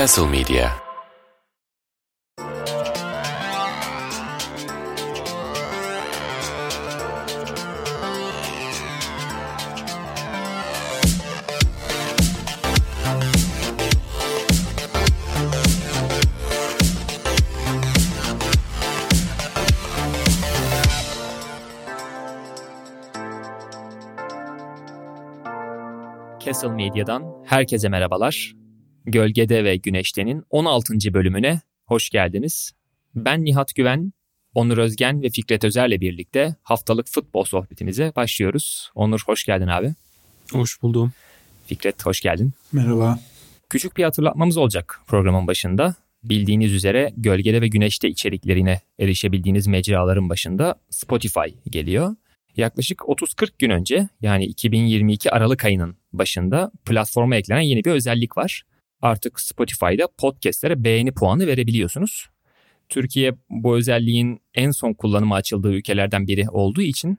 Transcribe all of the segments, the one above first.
Castle Media Castle Medya'dan herkese merhabalar. Gölgede ve Güneşte'nin 16. bölümüne hoş geldiniz. Ben Nihat Güven, Onur Özgen ve Fikret Özer'le birlikte haftalık futbol sohbetimize başlıyoruz. Onur hoş geldin abi. Hoş buldum. Fikret hoş geldin. Merhaba. Küçük bir hatırlatmamız olacak programın başında. Bildiğiniz üzere Gölgede ve Güneşte içeriklerine erişebildiğiniz mecraların başında Spotify geliyor. Yaklaşık 30-40 gün önce yani 2022 Aralık ayının başında platforma eklenen yeni bir özellik var. Artık Spotify'da podcastlere beğeni puanı verebiliyorsunuz. Türkiye bu özelliğin en son kullanıma açıldığı ülkelerden biri olduğu için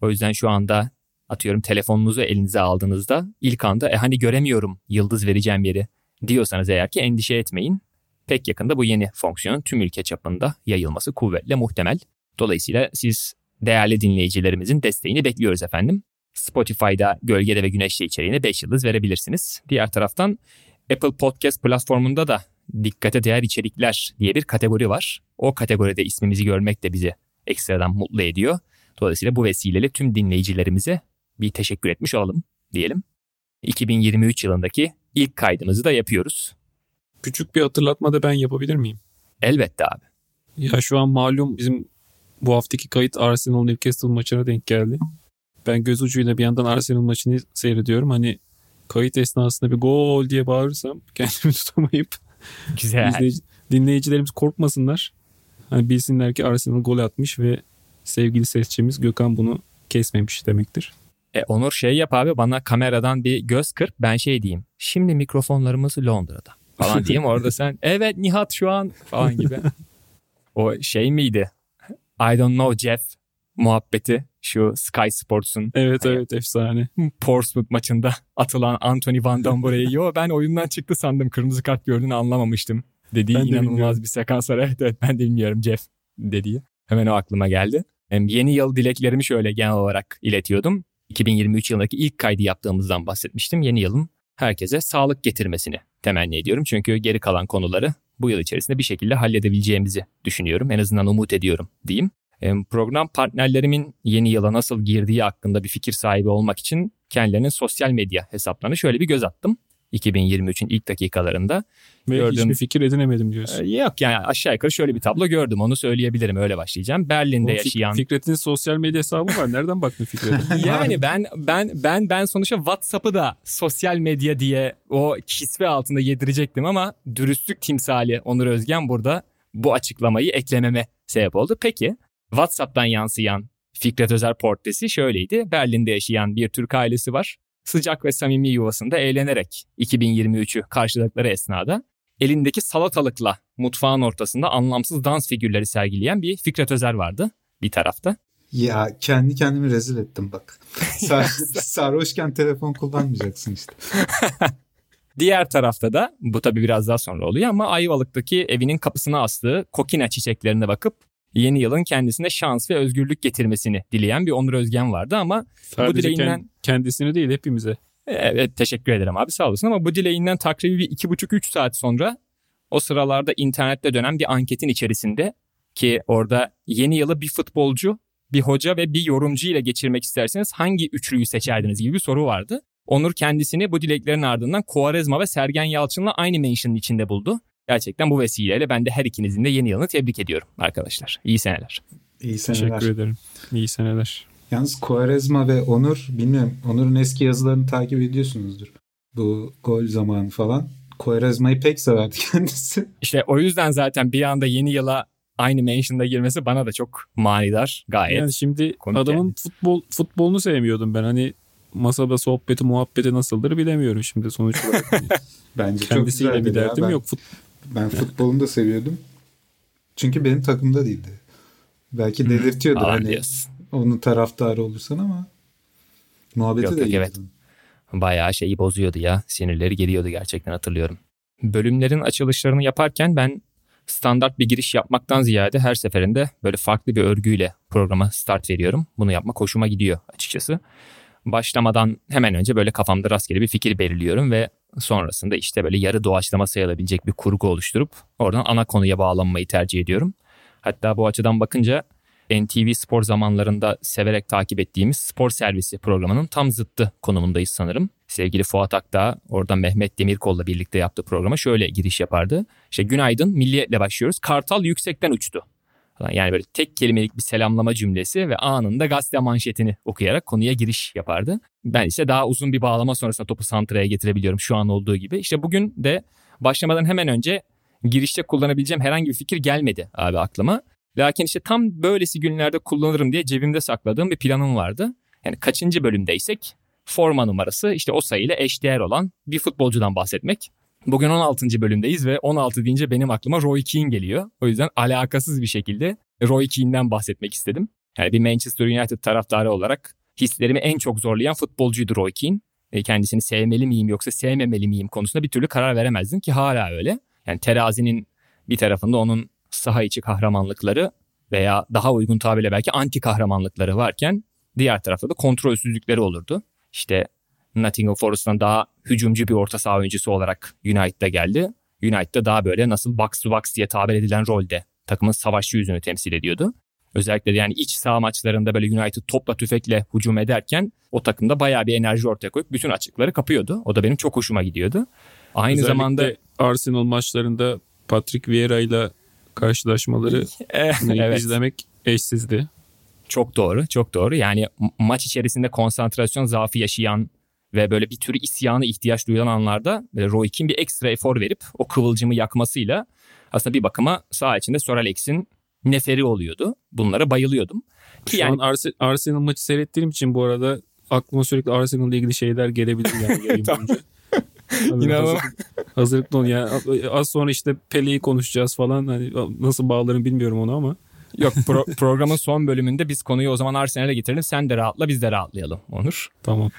o yüzden şu anda atıyorum telefonunuzu elinize aldığınızda ilk anda e hani göremiyorum yıldız vereceğim yeri diyorsanız eğer ki endişe etmeyin. Pek yakında bu yeni fonksiyonun tüm ülke çapında yayılması kuvvetle muhtemel. Dolayısıyla siz değerli dinleyicilerimizin desteğini bekliyoruz efendim. Spotify'da Gölgede ve Güneşte içeriğine 5 yıldız verebilirsiniz. Diğer taraftan Apple Podcast platformunda da dikkate değer içerikler diye bir kategori var. O kategoride ismimizi görmek de bizi ekstradan mutlu ediyor. Dolayısıyla bu vesileyle tüm dinleyicilerimize bir teşekkür etmiş olalım diyelim. 2023 yılındaki ilk kaydımızı da yapıyoruz. Küçük bir hatırlatma da ben yapabilir miyim? Elbette abi. Ya şu an malum bizim bu haftaki kayıt Arsenal Newcastle maçına denk geldi. Ben göz ucuyla bir yandan Arsenal maçını seyrediyorum. Hani kayıt esnasında bir gol diye bağırırsam kendimi tutamayıp Güzel. izleyici, dinleyicilerimiz korkmasınlar. Hani bilsinler ki Arsenal gol atmış ve sevgili sesçimiz Gökhan bunu kesmemiş demektir. E, Onur şey yap abi bana kameradan bir göz kırp ben şey diyeyim. Şimdi mikrofonlarımız Londra'da falan diyeyim orada sen evet Nihat şu an falan gibi. o şey miydi? I don't know Jeff muhabbeti şu Sky Sports'un Evet evet efsane. Portsmouth maçında atılan Anthony Van Dambore'yi yo ben oyundan çıktı sandım kırmızı kart gördüğünü anlamamıştım dediği Ben de inanılmaz bilmiyorum. bir sekans var. Evet evet ben de bilmiyorum Jeff dediği. Hemen o aklıma geldi. Hem yeni yıl dileklerimi şöyle genel olarak iletiyordum. 2023 yılındaki ilk kaydı yaptığımızdan bahsetmiştim. Yeni yılın herkese sağlık getirmesini temenni ediyorum. Çünkü geri kalan konuları bu yıl içerisinde bir şekilde halledebileceğimizi düşünüyorum. En azından umut ediyorum diyeyim. Em, Program partnerlerimin yeni yıla nasıl girdiği hakkında bir fikir sahibi olmak için kendilerinin sosyal medya hesaplarına şöyle bir göz attım. 2023'ün ilk dakikalarında. Ve Gördüm. hiçbir fikir edinemedim diyorsun. Ee, Yok yani aşağı yukarı şöyle bir tablo gördüm onu söyleyebilirim öyle başlayacağım. Berlin'de Oğlum, yaşayan Fikret'in sosyal medya hesabı var. Nereden baktın Fikret'e? yani ben ben ben ben sonuçta WhatsApp'ı da sosyal medya diye o kisve altında yedirecektim ama dürüstlük timsali Onur Özgen burada bu açıklamayı eklememe sebep oldu. Peki WhatsApp'tan yansıyan Fikret Özer portresi şöyleydi. Berlin'de yaşayan bir Türk ailesi var. Sıcak ve samimi yuvasında eğlenerek 2023'ü karşıladıkları esnada elindeki salatalıkla mutfağın ortasında anlamsız dans figürleri sergileyen bir Fikret Özer vardı bir tarafta. Ya kendi kendimi rezil ettim bak. Sar- sarhoşken telefon kullanmayacaksın işte. Diğer tarafta da bu tabii biraz daha sonra oluyor ama Ayvalık'taki evinin kapısına astığı kokina çiçeklerine bakıp yeni yılın kendisine şans ve özgürlük getirmesini dileyen bir Onur Özgen vardı ama Sadece dileğinden- kend- kendisini değil hepimize. evet teşekkür ederim abi sağ olasın ama bu dileğinden takribi bir iki buçuk üç saat sonra o sıralarda internette dönen bir anketin içerisinde ki orada yeni yılı bir futbolcu, bir hoca ve bir yorumcu ile geçirmek isterseniz hangi üçlüyü seçerdiniz gibi bir soru vardı. Onur kendisini bu dileklerin ardından Quaresma ve Sergen Yalçın'la aynı mention'ın içinde buldu. Gerçekten bu vesileyle ben de her ikinizin de yeni yılını tebrik ediyorum arkadaşlar. İyi seneler. İyi seneler. Teşekkür ederim. İyi seneler. Yalnız Quaresma ve Onur bilmiyorum. Onur'un eski yazılarını takip ediyorsunuzdur. Bu gol zamanı falan. Quaresma'yı pek severdi kendisi. İşte o yüzden zaten bir anda yeni yıla aynı mention'da girmesi bana da çok manidar gayet. Yani şimdi adamın yani. futbol futbolunu sevmiyordum ben. Hani masada sohbeti muhabbeti nasıldır bilemiyorum şimdi sonuç olarak. Hani Bence çok Kendisiyle güzeldi bir ya. derdim ben, yok. Fut- Ben futbolunu da seviyordum. Çünkü benim takımda değildi. Belki delirtiyordu Falan hani diyorsun. onun taraftarı olursan ama muhabbeti Yok, de yok, evet. Bayağı şeyi bozuyordu ya. Sinirleri geliyordu gerçekten hatırlıyorum. bölümlerin açılışlarını yaparken ben standart bir giriş yapmaktan ziyade her seferinde böyle farklı bir örgüyle programa start veriyorum. Bunu yapmak hoşuma gidiyor açıkçası. Başlamadan hemen önce böyle kafamda rastgele bir fikir belirliyorum ve sonrasında işte böyle yarı doğaçlama sayılabilecek bir kurgu oluşturup oradan ana konuya bağlanmayı tercih ediyorum. Hatta bu açıdan bakınca NTV Spor zamanlarında severek takip ettiğimiz spor servisi programının tam zıttı konumundayız sanırım. Sevgili Fuat Akdağ orada Mehmet Demirkol'la birlikte yaptığı programa şöyle giriş yapardı. İşte günaydın milliyetle başlıyoruz. Kartal yüksekten uçtu. Yani böyle tek kelimelik bir selamlama cümlesi ve anında gazete manşetini okuyarak konuya giriş yapardı. Ben ise daha uzun bir bağlama sonrasında topu santraya getirebiliyorum şu an olduğu gibi. İşte bugün de başlamadan hemen önce girişte kullanabileceğim herhangi bir fikir gelmedi abi aklıma. Lakin işte tam böylesi günlerde kullanırım diye cebimde sakladığım bir planım vardı. Yani kaçıncı bölümdeysek forma numarası işte o sayıyla eşdeğer olan bir futbolcudan bahsetmek. Bugün 16. bölümdeyiz ve 16 deyince benim aklıma Roy Keane geliyor. O yüzden alakasız bir şekilde Roy Keane'den bahsetmek istedim. Yani bir Manchester United taraftarı olarak hislerimi en çok zorlayan futbolcuydu Roy Keane. E, kendisini sevmeli miyim yoksa sevmemeli miyim konusunda bir türlü karar veremezdim ki hala öyle. Yani terazinin bir tarafında onun saha içi kahramanlıkları veya daha uygun tabirle belki anti kahramanlıkları varken diğer tarafta da kontrolsüzlükleri olurdu. İşte Nottingham Forest'tan daha hücumcu bir orta saha oyuncusu olarak United'a geldi. United'da daha böyle nasıl box to box diye tabir edilen rolde takımın savaşçı yüzünü temsil ediyordu. Özellikle yani iç saha maçlarında böyle United topla tüfekle hücum ederken o takımda bayağı bir enerji ortaya koyup bütün açıkları kapıyordu. O da benim çok hoşuma gidiyordu. Aynı Özellikle zamanda Arsenal maçlarında Patrick Vieira ile karşılaşmaları evet. izlemek eşsizdi. Çok doğru, çok doğru. Yani maç içerisinde konsantrasyon zaafı yaşayan ve böyle bir tür isyanı ihtiyaç duyulan anlarda Roy Keane bir ekstra efor verip o kıvılcımı yakmasıyla aslında bir bakıma sağ içinde Sir Alex'in neferi oluyordu. Bunlara bayılıyordum. Ki Şu yani... an Arsenal, Arsenal maçı seyrettiğim için bu arada aklıma sürekli Arsenal'la ilgili şeyler gelebilir yani yayın boyunca. hazır, hazırlıklı ol yani az sonra işte Pele'yi konuşacağız falan hani nasıl bağlarım bilmiyorum onu ama. Yok pro- programın son bölümünde biz konuyu o zaman Arsenal'e getirelim. Sen de rahatla biz de rahatlayalım Onur. Tamam.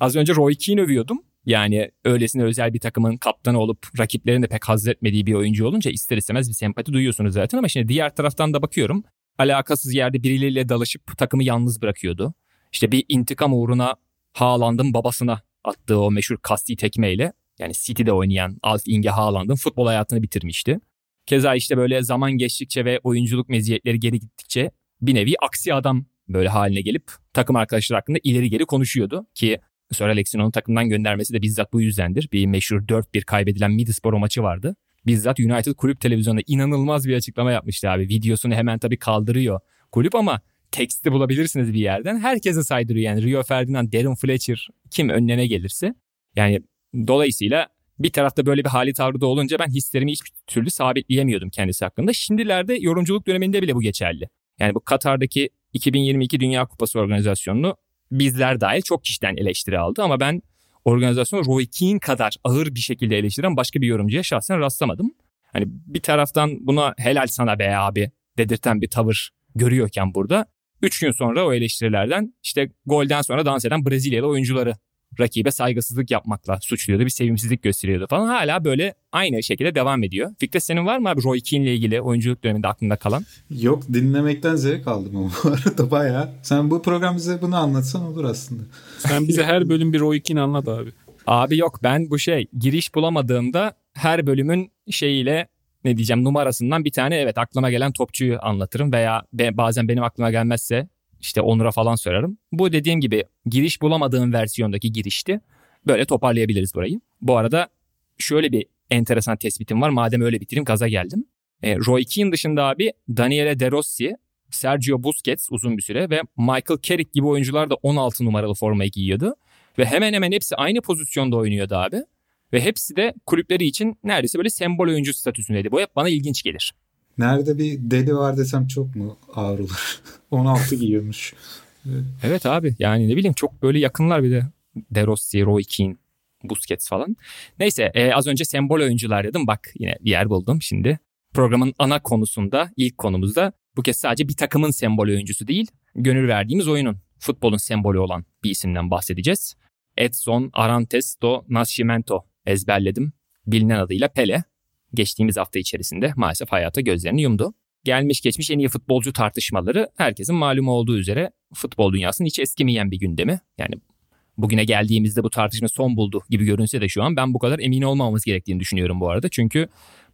Az önce Roy Keane övüyordum. Yani öylesine özel bir takımın kaptanı olup rakiplerin de pek haz etmediği bir oyuncu olunca ister istemez bir sempati duyuyorsunuz zaten. Ama şimdi diğer taraftan da bakıyorum. Alakasız yerde birileriyle dalışıp takımı yalnız bırakıyordu. İşte bir intikam uğruna Haaland'ın babasına attığı o meşhur kasti tekmeyle yani City'de oynayan Alf Inge Haaland'ın futbol hayatını bitirmişti. Keza işte böyle zaman geçtikçe ve oyunculuk meziyetleri geri gittikçe bir nevi aksi adam böyle haline gelip takım arkadaşları hakkında ileri geri konuşuyordu ki Sir Alex'in onu takımdan göndermesi de bizzat bu yüzdendir. Bir meşhur 4-1 kaybedilen Middlesbrough maçı vardı. Bizzat United kulüp televizyonunda inanılmaz bir açıklama yapmıştı abi. Videosunu hemen tabii kaldırıyor kulüp ama teksti bulabilirsiniz bir yerden. Herkese saydırıyor yani Rio Ferdinand, Darren Fletcher kim önüne gelirse. Yani dolayısıyla bir tarafta böyle bir hali tavrı olunca ben hislerimi hiçbir türlü sabitleyemiyordum kendisi hakkında. Şimdilerde yorumculuk döneminde bile bu geçerli. Yani bu Katar'daki 2022 Dünya Kupası organizasyonunu bizler dahil çok kişiden eleştiri aldı ama ben organizasyonu Roy Keane kadar ağır bir şekilde eleştiren başka bir yorumcuya şahsen rastlamadım. Hani bir taraftan buna helal sana be abi dedirten bir tavır görüyorken burada 3 gün sonra o eleştirilerden işte golden sonra dans eden Brezilyalı oyuncuları rakibe saygısızlık yapmakla suçluyordu. Bir sevimsizlik gösteriyordu falan. Hala böyle aynı şekilde devam ediyor. Fikret senin var mı abi Roy Keane ile ilgili oyunculuk döneminde aklında kalan? Yok dinlemekten zevk aldım ama bu arada bayağı. Sen bu program bize bunu anlatsan olur aslında. Sen bize her bölüm bir Roy Keane anlat abi. Abi yok ben bu şey giriş bulamadığımda her bölümün şeyiyle ne diyeceğim numarasından bir tane evet aklıma gelen topçuyu anlatırım veya bazen benim aklıma gelmezse işte Onur'a falan sorarım. Bu dediğim gibi giriş bulamadığım versiyondaki girişti. Böyle toparlayabiliriz burayı. Bu arada şöyle bir enteresan tespitim var. Madem öyle bitireyim gaza geldim. E, Roy Keane dışında abi Daniele De Rossi, Sergio Busquets uzun bir süre ve Michael Carrick gibi oyuncular da 16 numaralı formayı giyiyordu. Ve hemen hemen hepsi aynı pozisyonda oynuyordu abi. Ve hepsi de kulüpleri için neredeyse böyle sembol oyuncu statüsündeydi. Bu hep bana ilginç gelir. Nerede bir deli var desem çok mu ağır olur? 16 giyiyormuş. Evet. abi yani ne bileyim çok böyle yakınlar bir de. De Rossi, Roy Keane, Busquets falan. Neyse e, az önce sembol oyuncular dedim. Bak yine bir yer buldum şimdi. Programın ana konusunda, ilk konumuzda bu kez sadece bir takımın sembol oyuncusu değil, gönül verdiğimiz oyunun, futbolun sembolü olan bir isimden bahsedeceğiz. Edson Arantes do Nascimento ezberledim. bilinen adıyla Pele geçtiğimiz hafta içerisinde maalesef hayata gözlerini yumdu. Gelmiş geçmiş en iyi futbolcu tartışmaları herkesin malumu olduğu üzere futbol dünyasının hiç eskimeyen bir gündemi. Yani bugüne geldiğimizde bu tartışma son buldu gibi görünse de şu an ben bu kadar emin olmamamız gerektiğini düşünüyorum bu arada. Çünkü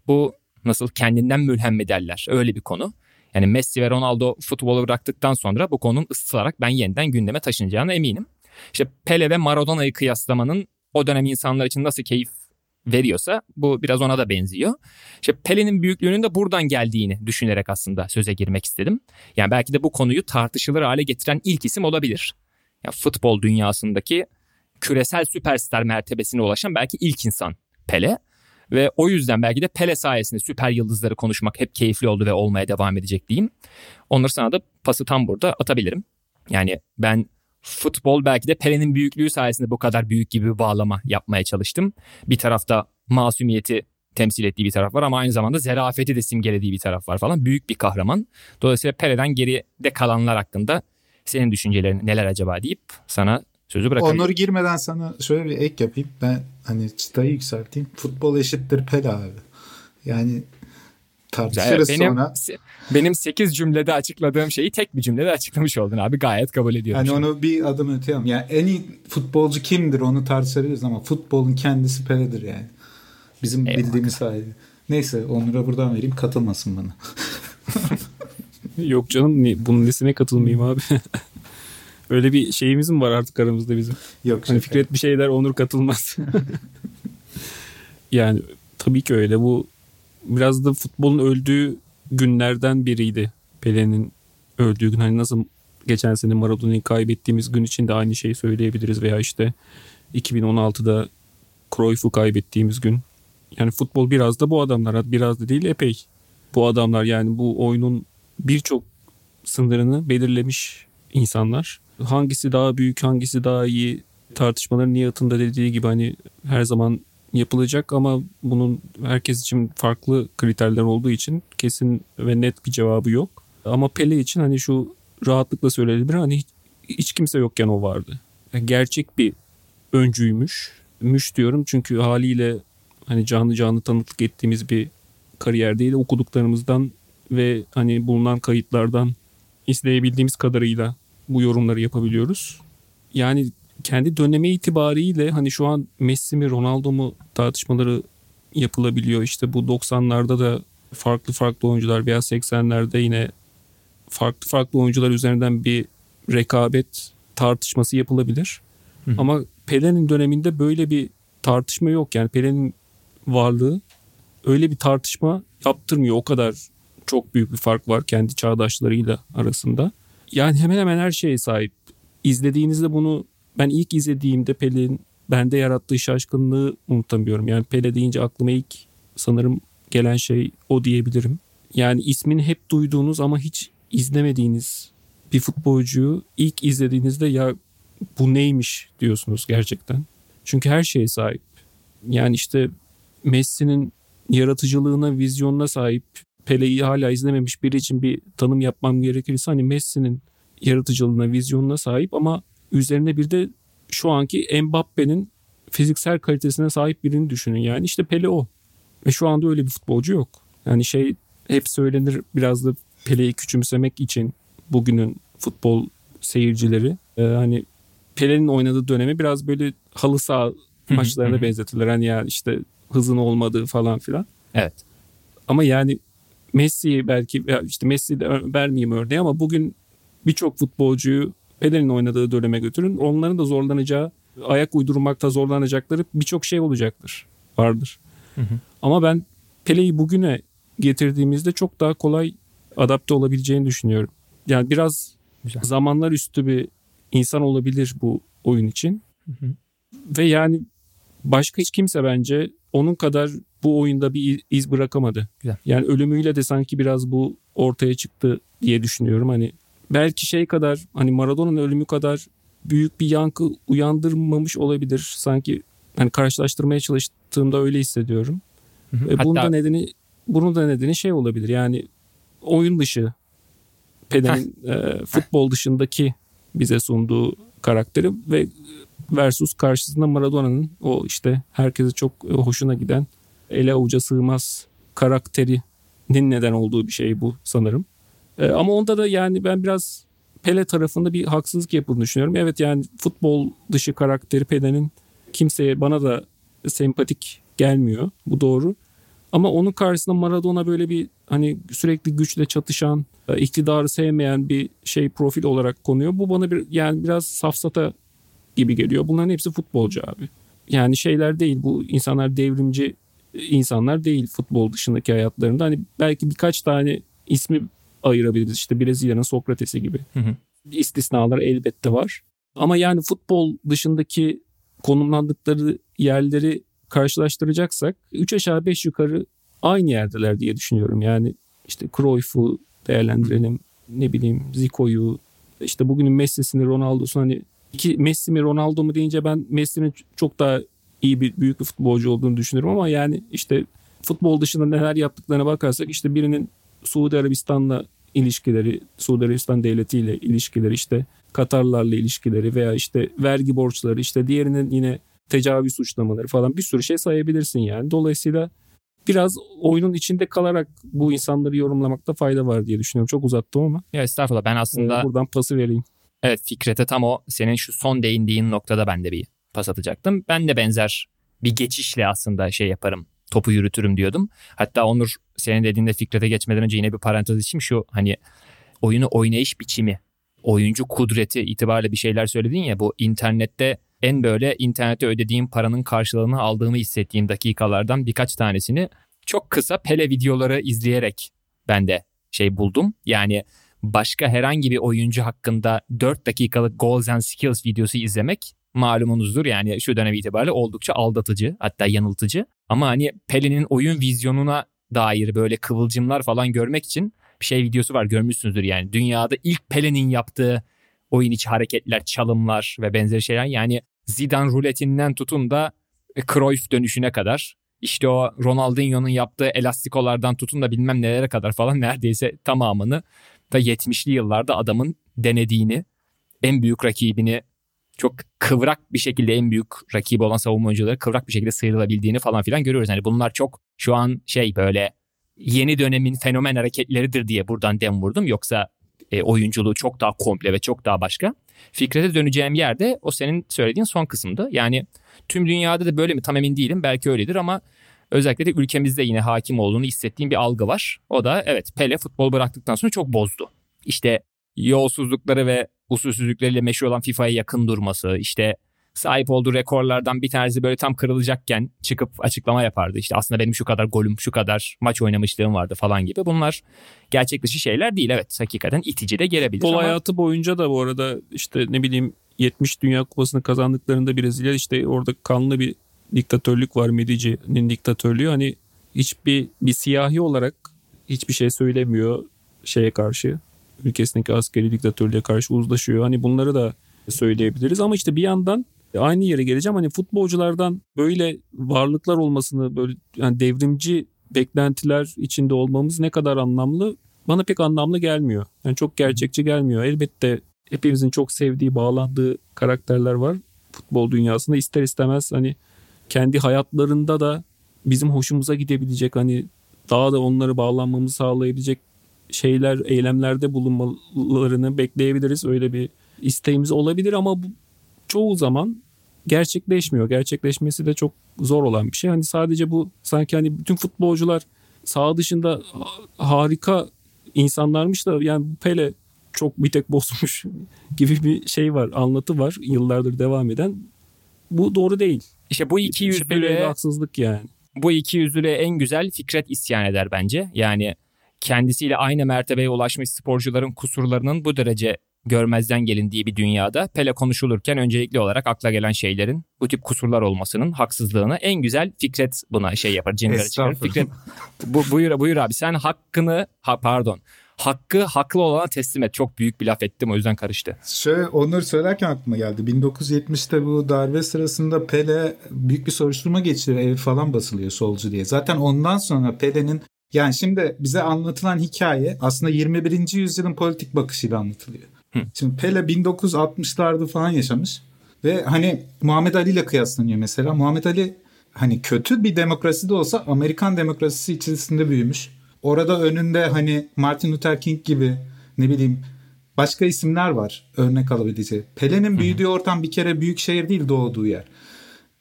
bu nasıl kendinden mülhem mi derler öyle bir konu. Yani Messi ve Ronaldo futbolu bıraktıktan sonra bu konunun ısıtarak ben yeniden gündeme taşınacağına eminim. İşte Pele ve Maradona'yı kıyaslamanın o dönem insanlar için nasıl keyif veriyorsa bu biraz ona da benziyor. İşte Pele'nin büyüklüğünün de buradan geldiğini düşünerek aslında söze girmek istedim. Yani belki de bu konuyu tartışılır hale getiren ilk isim olabilir. Yani futbol dünyasındaki küresel süperstar mertebesine ulaşan belki ilk insan Pele. Ve o yüzden belki de Pele sayesinde süper yıldızları konuşmak hep keyifli oldu ve olmaya devam edecek diyeyim. Onları sana da pası tam burada atabilirim. Yani ben futbol belki de Pele'nin büyüklüğü sayesinde bu kadar büyük gibi bir bağlama yapmaya çalıştım. Bir tarafta masumiyeti temsil ettiği bir taraf var ama aynı zamanda zerafeti de simgelediği bir taraf var falan. Büyük bir kahraman. Dolayısıyla Pele'den geride kalanlar hakkında senin düşüncelerin neler acaba deyip sana sözü bırakayım. Onur girmeden sana şöyle bir ek yapayım. Ben hani çıtayı yükselteyim. Futbol eşittir Pele abi. Yani tartışırız benim, sonra. Benim 8 cümlede açıkladığım şeyi tek bir cümlede açıklamış oldun abi. Gayet kabul ediyorum. Hani onu bir adım öte Yani en iyi futbolcu kimdir onu tartışabiliriz ama futbolun kendisi Pele'dir yani. Bizim Eyvallah. bildiğimiz sahibi. Neyse Onur'a buradan vereyim katılmasın bana. Yok canım bunun nesine katılmayayım abi. Öyle bir şeyimiz mi var artık aramızda bizim? Yok. Hani Fikret bir şeyler Onur katılmaz. yani tabii ki öyle. Bu biraz da futbolun öldüğü günlerden biriydi. Pele'nin öldüğü gün. Hani nasıl geçen sene Maradona'yı kaybettiğimiz gün için de aynı şeyi söyleyebiliriz. Veya işte 2016'da Cruyff'u kaybettiğimiz gün. Yani futbol biraz da bu adamlar. Biraz da değil epey. Bu adamlar yani bu oyunun birçok sınırını belirlemiş insanlar. Hangisi daha büyük, hangisi daha iyi tartışmaların niyetinde dediği gibi hani her zaman yapılacak ama bunun herkes için farklı kriterler olduğu için kesin ve net bir cevabı yok. Ama Pele için hani şu rahatlıkla söylenebilir hani hiç, hiç kimse yokken o vardı. Yani gerçek bir öncüymüş. Müş diyorum çünkü haliyle hani canlı canlı tanıklık ettiğimiz bir kariyer değil okuduklarımızdan ve hani bulunan kayıtlardan izleyebildiğimiz kadarıyla bu yorumları yapabiliyoruz. Yani kendi dönemi itibariyle hani şu an Messi mi Ronaldo mu tartışmaları yapılabiliyor. İşte bu 90'larda da farklı farklı oyuncular veya 80'lerde yine farklı farklı oyuncular üzerinden bir rekabet tartışması yapılabilir. Hı. Ama Pele'nin döneminde böyle bir tartışma yok. Yani Pele'nin varlığı öyle bir tartışma yaptırmıyor. O kadar çok büyük bir fark var kendi çağdaşlarıyla arasında. Yani hemen hemen her şeye sahip. İzlediğinizde bunu ben ilk izlediğimde Pele'nin bende yarattığı şaşkınlığı unutamıyorum. Yani Pele deyince aklıma ilk sanırım gelen şey o diyebilirim. Yani ismini hep duyduğunuz ama hiç izlemediğiniz bir futbolcuyu ilk izlediğinizde ya bu neymiş diyorsunuz gerçekten. Çünkü her şeye sahip. Yani işte Messi'nin yaratıcılığına, vizyonuna sahip. Pele'yi hala izlememiş biri için bir tanım yapmam gerekirse hani Messi'nin yaratıcılığına, vizyonuna sahip ama üzerine bir de şu anki Mbappe'nin fiziksel kalitesine sahip birini düşünün. Yani işte Pele o. Ve şu anda öyle bir futbolcu yok. Yani şey hep söylenir biraz da Pele'yi küçümsemek için bugünün futbol seyircileri. Ee, hani Pele'nin oynadığı dönemi biraz böyle halı saha maçlarına benzetirler. Hani ya işte hızın olmadığı falan filan. Evet. Ama yani Messi'yi belki işte Messi'yi de vermeyeyim örneği ama bugün birçok futbolcuyu Pele'nin oynadığı döneme götürün. Onların da zorlanacağı, ayak uydurmakta zorlanacakları birçok şey olacaktır. Vardır. Hı hı. Ama ben Pele'yi bugüne getirdiğimizde çok daha kolay adapte olabileceğini düşünüyorum. Yani biraz Güzel. zamanlar üstü bir insan olabilir bu oyun için. Hı hı. Ve yani başka hiç kimse bence onun kadar bu oyunda bir iz bırakamadı. Güzel. Yani ölümüyle de sanki biraz bu ortaya çıktı diye düşünüyorum. Hani belki şey kadar hani Maradona'nın ölümü kadar büyük bir yankı uyandırmamış olabilir. Sanki hani karşılaştırmaya çalıştığımda öyle hissediyorum. Hı hı. Hatta... Bunun da nedeni bunun da nedeni şey olabilir. Yani oyun dışı Pelin'in e, futbol dışındaki bize sunduğu karakteri ve versus karşısında Maradona'nın o işte herkese çok hoşuna giden ele avuca sığmaz karakterinin neden olduğu bir şey bu sanırım. E, ama onda da yani ben biraz Pele tarafında bir haksızlık yapıldığını düşünüyorum. Evet yani futbol dışı karakteri Pele'nin kimseye bana da sempatik gelmiyor. Bu doğru. Ama onun karşısında Maradona böyle bir hani sürekli güçle çatışan, e, iktidarı sevmeyen bir şey profil olarak konuyor. Bu bana bir yani biraz safsata gibi geliyor. Bunların hepsi futbolcu abi. Yani şeyler değil bu insanlar devrimci insanlar değil futbol dışındaki hayatlarında. Hani belki birkaç tane ismi ayırabiliriz. İşte Brezilya'nın Sokrates'i gibi. Hı hı. İstisnalar elbette var. Ama yani futbol dışındaki konumlandıkları yerleri karşılaştıracaksak 3 aşağı 5 yukarı aynı yerdeler diye düşünüyorum. Yani işte Cruyff'u değerlendirelim. Ne bileyim Zico'yu işte bugünün Messi'sini Ronaldo'sunu hani iki Messi mi Ronaldo mu deyince ben Messi'nin çok daha iyi bir büyük bir futbolcu olduğunu düşünüyorum ama yani işte futbol dışında neler yaptıklarına bakarsak işte birinin Suudi Arabistan'la ilişkileri, Suudi Arabistan devletiyle ilişkileri işte Katarlarla ilişkileri veya işte vergi borçları işte diğerinin yine tecavüz suçlamaları falan bir sürü şey sayabilirsin yani. Dolayısıyla biraz oyunun içinde kalarak bu insanları yorumlamakta fayda var diye düşünüyorum. Çok uzattım ama. Ya estağfurullah ben aslında... Ee, buradan pası vereyim. Evet Fikret'e tam o senin şu son değindiğin noktada ben de bir pas atacaktım. Ben de benzer bir geçişle aslında şey yaparım topu yürütürüm diyordum. Hatta Onur senin dediğinde Fikret'e geçmeden önce yine bir parantez içim şu hani oyunu oynayış biçimi, oyuncu kudreti itibariyle bir şeyler söyledin ya bu internette en böyle internete ödediğim paranın karşılığını aldığımı hissettiğim dakikalardan birkaç tanesini çok kısa Pele videoları izleyerek ben de şey buldum. Yani başka herhangi bir oyuncu hakkında 4 dakikalık goals and skills videosu izlemek malumunuzdur. Yani şu dönem itibariyle oldukça aldatıcı hatta yanıltıcı. Ama hani Pele'nin oyun vizyonuna dair böyle kıvılcımlar falan görmek için bir şey videosu var görmüşsünüzdür yani. Dünyada ilk Pele'nin yaptığı oyun içi hareketler, çalımlar ve benzeri şeyler. Yani Zidane ruletinden tutun da Cruyff dönüşüne kadar işte o Ronaldinho'nun yaptığı elastikolardan tutun da bilmem nelere kadar falan neredeyse tamamını da 70'li yıllarda adamın denediğini, en büyük rakibini çok kıvrak bir şekilde en büyük rakibi olan savunma oyuncuları kıvrak bir şekilde sıyrılabildiğini falan filan görüyoruz. Yani bunlar çok şu an şey böyle yeni dönemin fenomen hareketleridir diye buradan dem vurdum. Yoksa e, oyunculuğu çok daha komple ve çok daha başka. Fikret'e döneceğim yerde o senin söylediğin son kısımdı. Yani tüm dünyada da böyle mi tam emin değilim belki öyledir ama özellikle de ülkemizde yine hakim olduğunu hissettiğim bir algı var. O da evet Pele futbol bıraktıktan sonra çok bozdu. İşte yolsuzlukları ve usulsüzlükleriyle meşhur olan FIFA'ya yakın durması, işte sahip olduğu rekorlardan bir tanesi böyle tam kırılacakken çıkıp açıklama yapardı. İşte aslında benim şu kadar golüm, şu kadar maç oynamışlığım vardı falan gibi. Bunlar gerçek dışı şeyler değil. Evet hakikaten itici de gelebilir. Futbol ama... hayatı boyunca da bu arada işte ne bileyim 70 Dünya Kupası'nı kazandıklarında Brezilya işte orada kanlı bir diktatörlük var Medici'nin diktatörlüğü. Hani hiçbir bir siyahi olarak hiçbir şey söylemiyor şeye karşı. Ülkesindeki askeri diktatörlüğe karşı uzlaşıyor. Hani bunları da söyleyebiliriz ama işte bir yandan aynı yere geleceğim. Hani futbolculardan böyle varlıklar olmasını böyle yani devrimci beklentiler içinde olmamız ne kadar anlamlı bana pek anlamlı gelmiyor. Yani çok gerçekçi gelmiyor. Elbette hepimizin çok sevdiği, bağlandığı karakterler var futbol dünyasında. ister istemez hani kendi hayatlarında da bizim hoşumuza gidebilecek hani daha da onları bağlanmamızı sağlayabilecek şeyler, eylemlerde bulunmalarını bekleyebiliriz. Öyle bir isteğimiz olabilir ama bu çoğu zaman gerçekleşmiyor. Gerçekleşmesi de çok zor olan bir şey. Hani sadece bu sanki hani bütün futbolcular sağ dışında harika insanlarmış da yani Pele çok bir tek bozmuş gibi bir şey var, anlatı var yıllardır devam eden. Bu doğru değil. İşte bu iki yüzlülüğe haksızlık yani. Bu iki yüzlülüğe en güzel Fikret isyan eder bence. Yani kendisiyle aynı mertebeye ulaşmış sporcuların kusurlarının bu derece görmezden gelindiği bir dünyada Pele konuşulurken öncelikli olarak akla gelen şeylerin bu tip kusurlar olmasının haksızlığını en güzel Fikret buna şey yapar. Çıkarır. Fikret bu, buyur, buyur abi sen hakkını ha, pardon hakkı haklı olana teslim et. Çok büyük bir laf ettim o yüzden karıştı. Şöyle Onur söylerken aklıma geldi. 1970'te bu darbe sırasında Pele büyük bir soruşturma geçiriyor. Ev falan basılıyor solcu diye. Zaten ondan sonra Pele'nin yani şimdi bize anlatılan hikaye aslında 21. yüzyılın politik bakışıyla anlatılıyor. Hı. Şimdi Pele 1960'larda falan yaşamış ve hani Muhammed Ali ile kıyaslanıyor mesela. Muhammed Ali hani kötü bir demokrasi de olsa Amerikan demokrasisi içerisinde büyümüş. Orada önünde hani Martin Luther King gibi ne bileyim başka isimler var örnek alabileceği. Pele'nin büyüdüğü ortam bir kere büyük şehir değil doğduğu yer.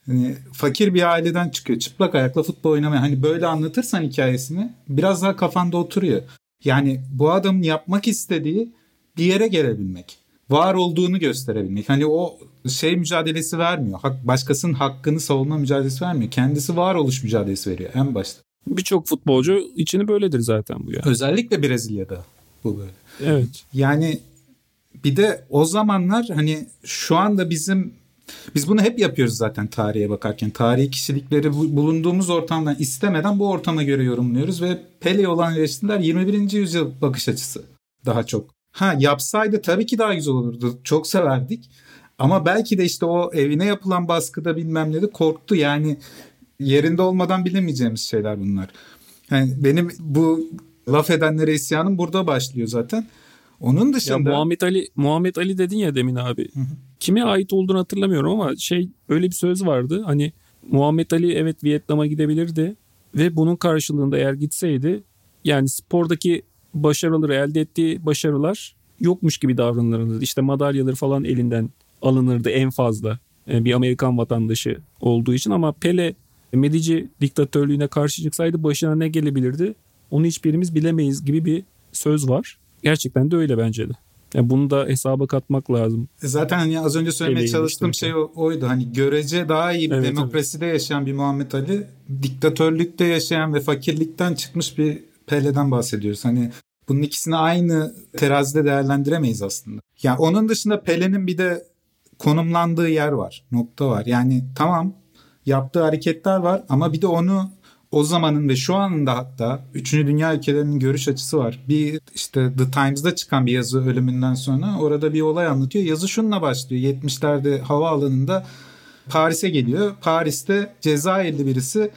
Hani fakir bir aileden çıkıyor. Çıplak ayakla futbol oynamaya. Hani böyle anlatırsan hikayesini biraz daha kafanda oturuyor. Yani bu adamın yapmak istediği bir yere gelebilmek. Var olduğunu gösterebilmek. Hani o şey mücadelesi vermiyor. Hak, başkasının hakkını savunma mücadelesi vermiyor. Kendisi varoluş mücadelesi veriyor en başta. Birçok futbolcu içini böyledir zaten bu ya. Özellikle Brezilya'da bu böyle. Evet. Yani bir de o zamanlar hani şu anda bizim biz bunu hep yapıyoruz zaten tarihe bakarken. Tarihi kişilikleri bulunduğumuz ortamdan istemeden bu ortama göre yorumluyoruz ve Pele olan eleştiriler 21. yüzyıl bakış açısı daha çok. Ha yapsaydı tabii ki daha güzel olurdu. Çok severdik. Ama belki de işte o evine yapılan baskıda bilmem ne de korktu. Yani yerinde olmadan bilemeyeceğimiz şeyler bunlar. Yani benim bu laf edenlere isyanım burada başlıyor zaten. Onun dışında... Ya Muhammed Ali, Muhammed Ali dedin ya demin abi. Hı hı. Kime ait olduğunu hatırlamıyorum ama şey öyle bir söz vardı. Hani Muhammed Ali evet Vietnam'a gidebilirdi ve bunun karşılığında eğer gitseydi yani spordaki başarıları elde ettiği başarılar yokmuş gibi davranılırdı. İşte madalyaları falan elinden alınırdı en fazla e, bir Amerikan vatandaşı olduğu için ama Pele Medici diktatörlüğüne karşı çıksaydı başına ne gelebilirdi onu hiçbirimiz bilemeyiz gibi bir söz var. Gerçekten de öyle bence de. Yani bunu da hesaba katmak lazım. E zaten hani az önce söylemeye Eleğin çalıştığım işte. şey oydu. Hani görece daha iyi bir evet, demokraside evet. yaşayan bir Muhammed Ali, diktatörlükte yaşayan ve fakirlikten çıkmış bir Pele'den bahsediyoruz. Hani bunun ikisini aynı terazide değerlendiremeyiz aslında. Yani onun dışında Pele'nin bir de konumlandığı yer var, nokta var. Yani tamam yaptığı hareketler var ama bir de onu o zamanın ve şu anında hatta 3. Dünya ülkelerinin görüş açısı var. Bir işte The Times'da çıkan bir yazı ölümünden sonra orada bir olay anlatıyor. Yazı şununla başlıyor. 70'lerde havaalanında Paris'e geliyor. Paris'te Cezayirli birisi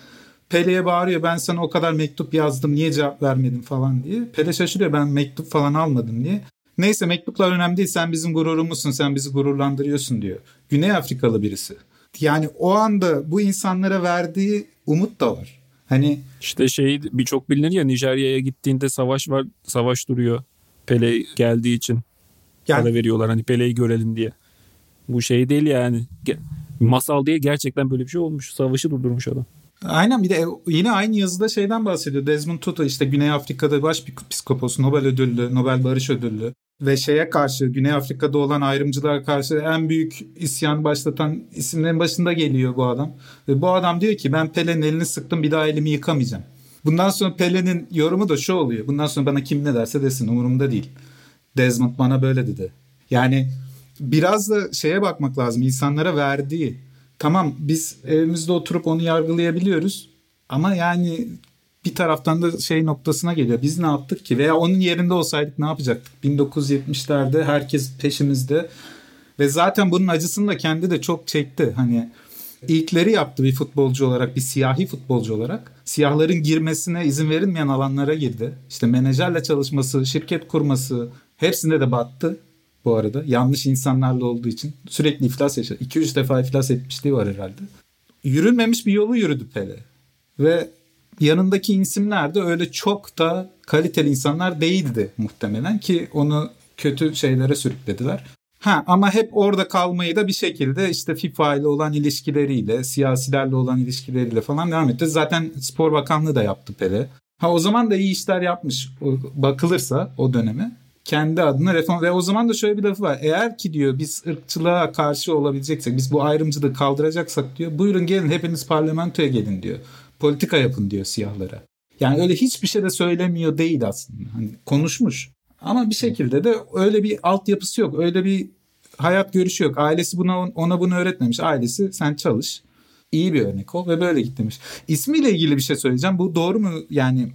Pele'ye bağırıyor ben sana o kadar mektup yazdım niye cevap vermedin falan diye. Pele şaşırıyor ben mektup falan almadım diye. Neyse mektuplar önemli değil sen bizim gururumuzsun sen bizi gururlandırıyorsun diyor. Güney Afrikalı birisi. Yani o anda bu insanlara verdiği umut da var. Hani işte şey birçok bilinir ya Nijerya'ya gittiğinde savaş var, savaş duruyor. Pele geldiği için. Yani, para veriyorlar hani Pele'yi görelim diye. Bu şey değil yani. Masal diye gerçekten böyle bir şey olmuş. Savaşı durdurmuş adam. Aynen bir de yine aynı yazıda şeyden bahsediyor. Desmond Tutu işte Güney Afrika'da baş bir psikopos Nobel ödüllü, Nobel Barış Ödüllü ve şeye karşı Güney Afrika'da olan ayrımcılığa karşı en büyük isyan başlatan isimlerin başında geliyor bu adam. Ve bu adam diyor ki ben Pele'nin elini sıktım bir daha elimi yıkamayacağım. Bundan sonra Pele'nin yorumu da şu oluyor. Bundan sonra bana kim ne derse desin umurumda değil. Desmond bana böyle dedi. Yani biraz da şeye bakmak lazım. insanlara verdiği. Tamam biz evimizde oturup onu yargılayabiliyoruz. Ama yani bir taraftan da şey noktasına geliyor. Biz ne yaptık ki? Veya onun yerinde olsaydık ne yapacaktık? 1970'lerde herkes peşimizde. Ve zaten bunun acısını da kendi de çok çekti. Hani ilkleri yaptı bir futbolcu olarak, bir siyahi futbolcu olarak. Siyahların girmesine izin verilmeyen alanlara girdi. İşte menajerle çalışması, şirket kurması hepsinde de battı bu arada. Yanlış insanlarla olduğu için sürekli iflas yaşadı. 2-3 defa iflas etmişliği var herhalde. Yürünmemiş bir yolu yürüdü Pele. Ve yanındaki isimler de öyle çok da kaliteli insanlar değildi muhtemelen ki onu kötü şeylere sürüklediler. Ha ama hep orada kalmayı da bir şekilde işte FIFA ile olan ilişkileriyle, siyasilerle olan ilişkileriyle falan devam etti. Zaten Spor Bakanlığı da yaptı Pele. Ha o zaman da iyi işler yapmış bakılırsa o döneme. Kendi adına reform ve o zaman da şöyle bir lafı var. Eğer ki diyor biz ırkçılığa karşı olabileceksek, biz bu ayrımcılığı kaldıracaksak diyor. Buyurun gelin hepiniz parlamentoya gelin diyor politika yapın diyor siyahlara. Yani öyle hiçbir şey de söylemiyor değil aslında. Hani konuşmuş. Ama bir şekilde de öyle bir altyapısı yok. Öyle bir hayat görüşü yok. Ailesi buna ona bunu öğretmemiş. Ailesi sen çalış. İyi bir örnek ol ve böyle git demiş. İsmiyle ilgili bir şey söyleyeceğim. Bu doğru mu? Yani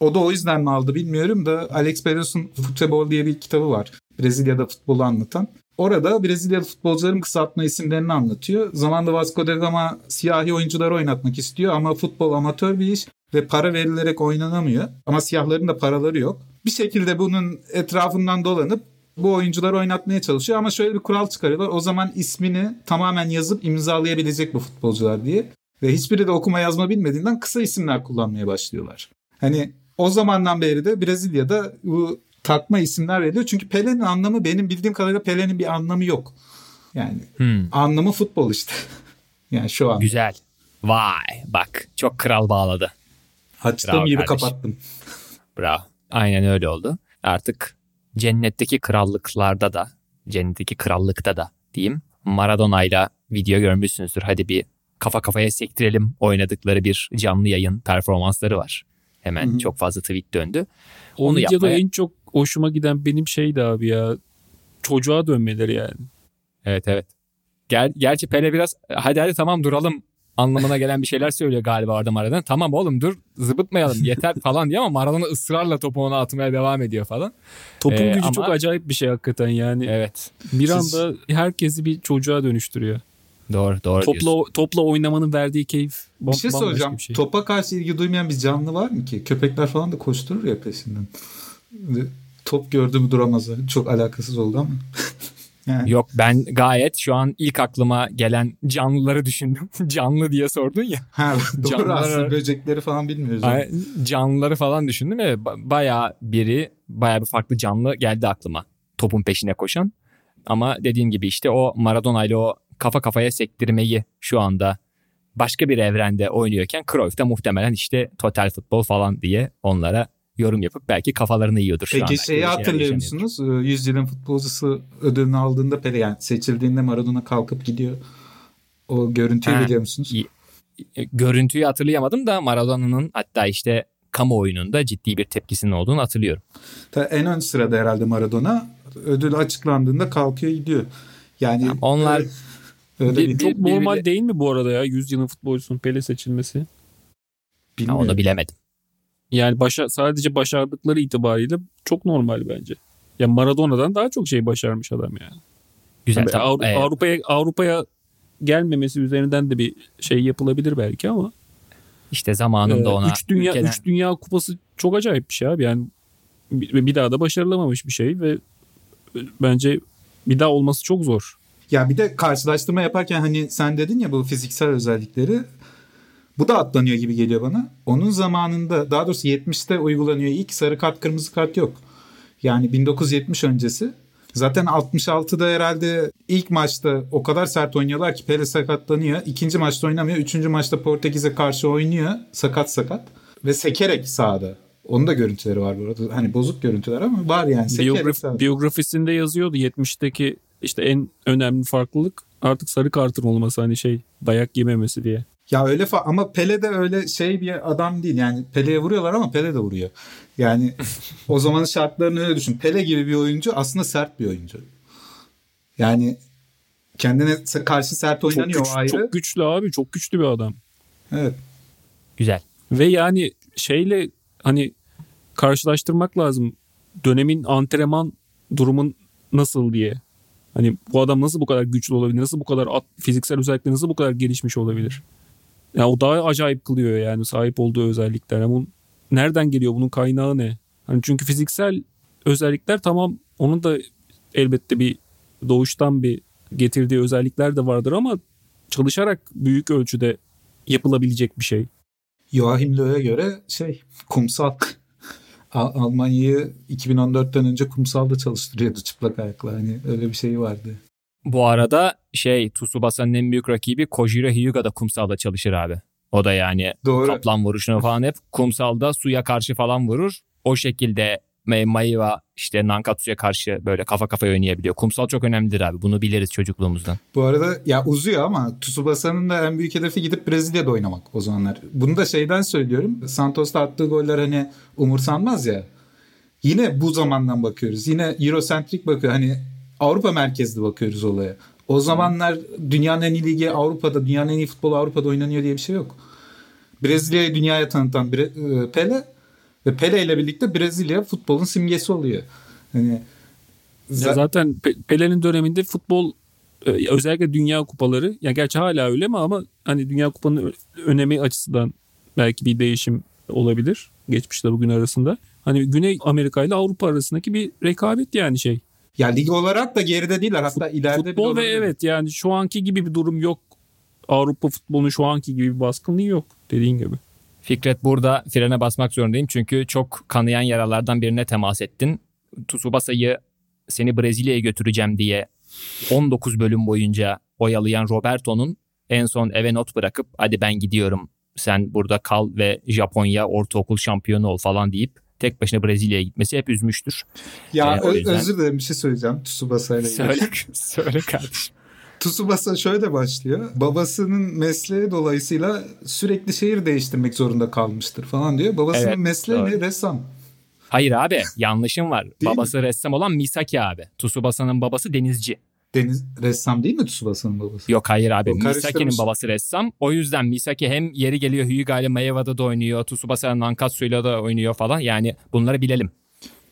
o da o yüzden mi aldı bilmiyorum da Alex Peros'un Futbol diye bir kitabı var. Brezilya'da futbolu anlatan. Orada Brezilyalı futbolcuların kısaltma isimlerini anlatıyor. Zamanında Vasco da Gama siyahi oyuncuları oynatmak istiyor ama futbol amatör bir iş ve para verilerek oynanamıyor. Ama siyahların da paraları yok. Bir şekilde bunun etrafından dolanıp bu oyuncuları oynatmaya çalışıyor ama şöyle bir kural çıkarıyorlar. O zaman ismini tamamen yazıp imzalayabilecek bu futbolcular diye. Ve hiçbiri de okuma yazma bilmediğinden kısa isimler kullanmaya başlıyorlar. Hani o zamandan beri de Brezilya'da bu takma isimler veriliyor. Çünkü Pele'nin anlamı benim bildiğim kadarıyla Pele'nin bir anlamı yok. Yani Hmm, anlamı futbol işte. yani şu an. güzel. Vay bak çok kral bağladı. Açtığım Bravo gibi kardeşim. kapattım. Bravo. Aynen öyle oldu. Artık cennetteki krallıklarda da, cennetteki krallıkta da diyeyim Maradona'yla video görmüşsünüzdür. Hadi bir kafa kafaya sektirelim oynadıkları bir canlı yayın performansları var. Hemen Hı hı. çok fazla tweet döndü. O Onu videoda yapmaya- en çok hoşuma giden benim şeydi abi ya. Çocuğa dönmeleri yani. Evet evet. Ger gerçi Pele biraz hadi hadi tamam duralım anlamına gelen bir şeyler söylüyor galiba orada Maradona. Tamam oğlum dur zıbıtmayalım yeter falan diyor ama Maradona ısrarla topu ona atmaya devam ediyor falan. Topun Ee, gücü ama- çok acayip bir şey hakikaten yani. Evet Bir Siz- anda herkesi bir çocuğa dönüştürüyor. doğru doğru diyorsun. Topla topla oynamanın verdiği keyif bam- Bir şey soracağım. bir şey. Topa karşı ilgi duymayan bir canlı var mı ki? Köpekler falan da koşturur ya peşinden. Top gördü mü duramaz. Çok alakasız oldu ama. yani. Yok ben gayet şu an ilk aklıma gelen canlıları düşündüm. Canlı diye sordun ya. Ha, doğru Canlılar- aslında böcekleri falan bilmiyoruz. Canlıları falan düşündüm ve ba- bayağı biri bayağı bir farklı canlı geldi aklıma. Topun peşine koşan. Ama dediğim gibi işte o Maradona ile o kafa kafaya sektirmeyi şu anda başka bir evrende oynuyorken Cruyff da muhtemelen işte total futbol falan diye onlara yorum yapıp belki kafalarını yiyordur şu anda. Peki şeyi Böyle şeyler hatırlıyor musunuz? Ee, 100 yılın futbolcusu ödülünü aldığında Pele yani seçildiğinde Maradona kalkıp gidiyor. O görüntüyü Ha, biliyor musunuz? E, Görüntüyü hatırlayamadım da Maradona'nın hatta işte kamuoyunun ciddi bir tepkisinin olduğunu hatırlıyorum. Ta en ön sırada herhalde Maradona. Ödül açıklandığında kalkıyor gidiyor. Yani Tamam, onlar- öyle, öyle Bir- bir, Çok bir- normal birbirle- değil mi bu arada ya 100 yılın futbolcusunun Pele seçilmesi? Ha, bilmiyorum. onu bilemedim. Yani başa, sadece başardıkları itibariyle çok normal bence. Ya Maradona'dan daha çok şey başarmış adam yani. Güzel. Tabii tamam. Avru- Evet. Avrupa'ya Avrupa'ya gelmemesi üzerinden de bir şey yapılabilir belki ama İşte zamanında e, ona üç dünya ülkeden- üç dünya kupası çok acayip bir şey abi. Yani bir, bir daha da başarılamamış bir şey ve bence bir daha olması çok zor. Ya bir de karşılaştırma yaparken hani sen dedin ya bu fiziksel özellikleri bu da atlanıyor gibi geliyor bana. Onun zamanında daha doğrusu 70'te uygulanıyor ilk sarı kart kırmızı kart yok. Yani 1970 öncesi. Zaten 66'da herhalde ilk maçta o kadar sert oynuyorlar ki Pele sakatlanıyor. İkinci maçta oynamıyor. Üçüncü maçta Portekiz'e karşı oynuyor. Sakat sakat. Ve sekerek sahada. Onun da görüntüleri var burada. Hani bozuk görüntüler ama var yani. Sekerek Biyograf- sahada. biyografisinde yazıyordu 70'teki işte en önemli farklılık artık sarı kartın olması hani şey dayak yememesi diye. Ya öyle fa- ama Pele de öyle şey bir adam değil. Yani Pele'ye vuruyorlar ama Pele de vuruyor. Yani o zamanın şartlarını öyle düşün. Pele gibi bir oyuncu aslında sert bir oyuncu. Yani kendine karşı sert Çok, oynanıyor güç- o ayrı. çok güçlü abi çok güçlü bir adam. Evet. Güzel. Ve yani şeyle hani karşılaştırmak lazım. Dönemin antrenman durumun nasıl diye. Hani bu adam nasıl bu kadar güçlü olabilir? Nasıl bu kadar at, fiziksel özellikleri nasıl bu kadar gelişmiş olabilir? Ya o daha acayip kılıyor yani sahip olduğu özellikler. Yani bunun, nereden geliyor? Bunun kaynağı ne? Hani çünkü fiziksel özellikler tamam onun da elbette bir doğuştan bir getirdiği özellikler de vardır ama çalışarak büyük ölçüde yapılabilecek bir şey. Joachim Löw'e göre şey kumsal. Al- Almanya'yı 2014'ten önce kumsalda çalıştırıyordu çıplak ayakla. Hani öyle bir şey vardı. Bu arada şey Tsubasa'nın en büyük rakibi Kojiro Hyuga da kumsalda çalışır abi. O da yani Doğru. kaplan vuruşunu falan hep kumsalda suya karşı falan vurur. O şekilde Mei Maiwa işte Nankatsu'ya karşı böyle kafa kafaya oynayabiliyor. Kumsal çok önemlidir abi. Bunu biliriz çocukluğumuzdan. Bu arada ya uzuyor ama Tsubasa'nın da en büyük hedefi gidip Brezilya'da oynamak o zamanlar. Bunu da şeyden söylüyorum. Santos'ta attığı goller hani umursanmaz ya. Yine bu zamandan bakıyoruz. Yine Eurocentrik bakıyor. Hani Avrupa merkezli bakıyoruz olaya. O zamanlar dünyanın en iyi ligi Avrupa'da, dünyanın en iyi futbolu Avrupa'da oynanıyor diye bir şey yok. Brezilya'yı dünyaya tanıtan Bre- e, Pele ve Pele ile birlikte Brezilya futbolun simgesi oluyor. Hani zaten Pe- Pele'nin döneminde futbol e, özellikle dünya kupaları ya gerçi hala öyle mi ama hani dünya kupanın önemi açısından belki bir değişim olabilir geçmişle bugün arasında. Hani Güney Amerika ile Avrupa arasındaki bir rekabet yani şey. Ya lig olarak da geride değiller. Hatta ileride bile Futbol ve evet yani şu anki gibi bir durum yok Avrupa futbolunun şu anki gibi bir baskınlığı yok dediğin gibi. Fikret burada frene basmak zorundayım çünkü çok kanayan yaralardan birine temas ettin. Tsubasa'yı seni Brezilya'ya götüreceğim diye 19 bölüm boyunca oyalayan Roberto'nun en son eve not bırakıp hadi ben gidiyorum sen burada kal ve Japonya ortaokul şampiyonu ol falan deyip tek başına Brezilya'ya gitmesi hep üzmüştür. Ya ö- yüzden- özür dilerim bir şey söyleyeceğim Tsubasa ile ilgili. Söyle, söyle kardeşim. Tsubasa şöyle başlıyor. Babasının mesleği dolayısıyla sürekli şehir değiştirmek zorunda kalmıştır falan diyor. Babasının Evet, mesleği doğru. ne? Ressam. Hayır abi yanlışım var. mi? babası ressam olan Misaki abi. Tsubasa'nın babası denizci. Deniz ressam değil mi Tsubasa'nın babası? Yok hayır abi. Misaki'nin babası ressam. O yüzden Misaki hem yeri geliyor Hyuga ile Maeva'da da oynuyor. Tsubasa Nankatsu'yla da oynuyor falan. Yani bunları bilelim.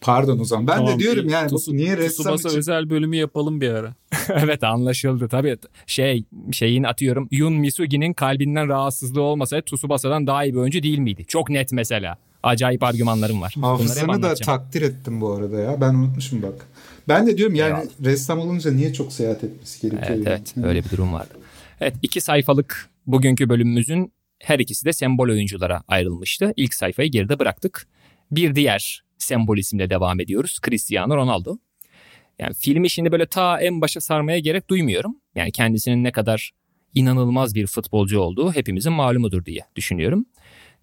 Pardon o zaman. Ben Tamam, de diyorum yani bu Tsu- niye ressam Tsubasa için? özel bölümü yapalım bir ara. evet anlaşıldı tabii. Şey şeyin atıyorum Yun Misugi'nin kalbinden rahatsızlığı olmasaydı Tsubasa'dan daha iyi bir oyuncu değil miydi? Çok net mesela. Acayip argümanlarım var. Hafızanı da takdir ettim bu arada ya. Ben unutmuşum bak. Ben de diyorum yani Eyvallah. ressam olunca niye çok seyahat etmesi gerekiyor? Evet yani? evet öyle bir durum vardı. Evet iki sayfalık bugünkü bölümümüzün her ikisi de sembol oyunculara ayrılmıştı. İlk sayfayı geride bıraktık. Bir diğer sembol isimle devam ediyoruz. Cristiano Ronaldo. Yani filmi şimdi böyle ta en başa sarmaya gerek duymuyorum. Yani kendisinin ne kadar inanılmaz bir futbolcu olduğu hepimizin malumudur diye düşünüyorum.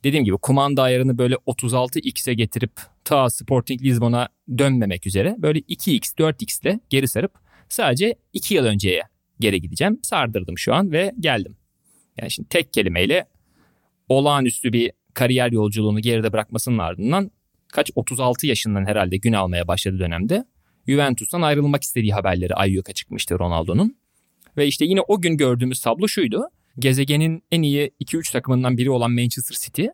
Dediğim gibi kumanda ayarını böyle 36x'e getirip ta Sporting Lisbon'a dönmemek üzere böyle 2x 4x ile geri sarıp sadece 2 yıl önceye geri gideceğim. Sardırdım şu an ve geldim. Yani şimdi tek kelimeyle olağanüstü bir kariyer yolculuğunu geride bırakmasının ardından kaç 36 yaşından herhalde gün almaya başladığı dönemde Juventus'tan ayrılmak istediği haberleri ayyuka çıkmıştı Ronaldo'nun. Ve işte yine o gün gördüğümüz tablo şuydu. Gezegenin en iyi 2-3 takımından biri olan Manchester City